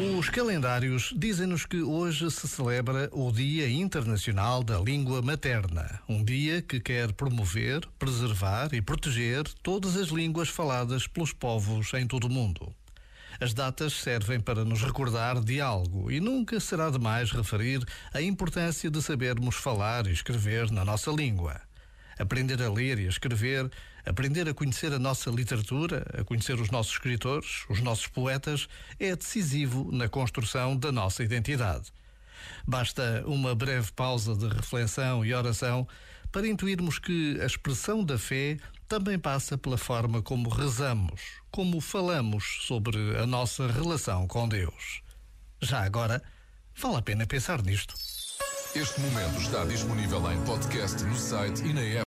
Os calendários dizem-nos que hoje se celebra o Dia Internacional da Língua Materna, um dia que quer promover, preservar e proteger todas as línguas faladas pelos povos em todo o mundo. As datas servem para nos recordar de algo e nunca será demais referir a importância de sabermos falar e escrever na nossa língua aprender a ler e a escrever, aprender a conhecer a nossa literatura, a conhecer os nossos escritores, os nossos poetas, é decisivo na construção da nossa identidade. Basta uma breve pausa de reflexão e oração para intuirmos que a expressão da fé também passa pela forma como rezamos, como falamos sobre a nossa relação com Deus. Já agora, vale a pena pensar nisto. Este momento está disponível em podcast no site e na app.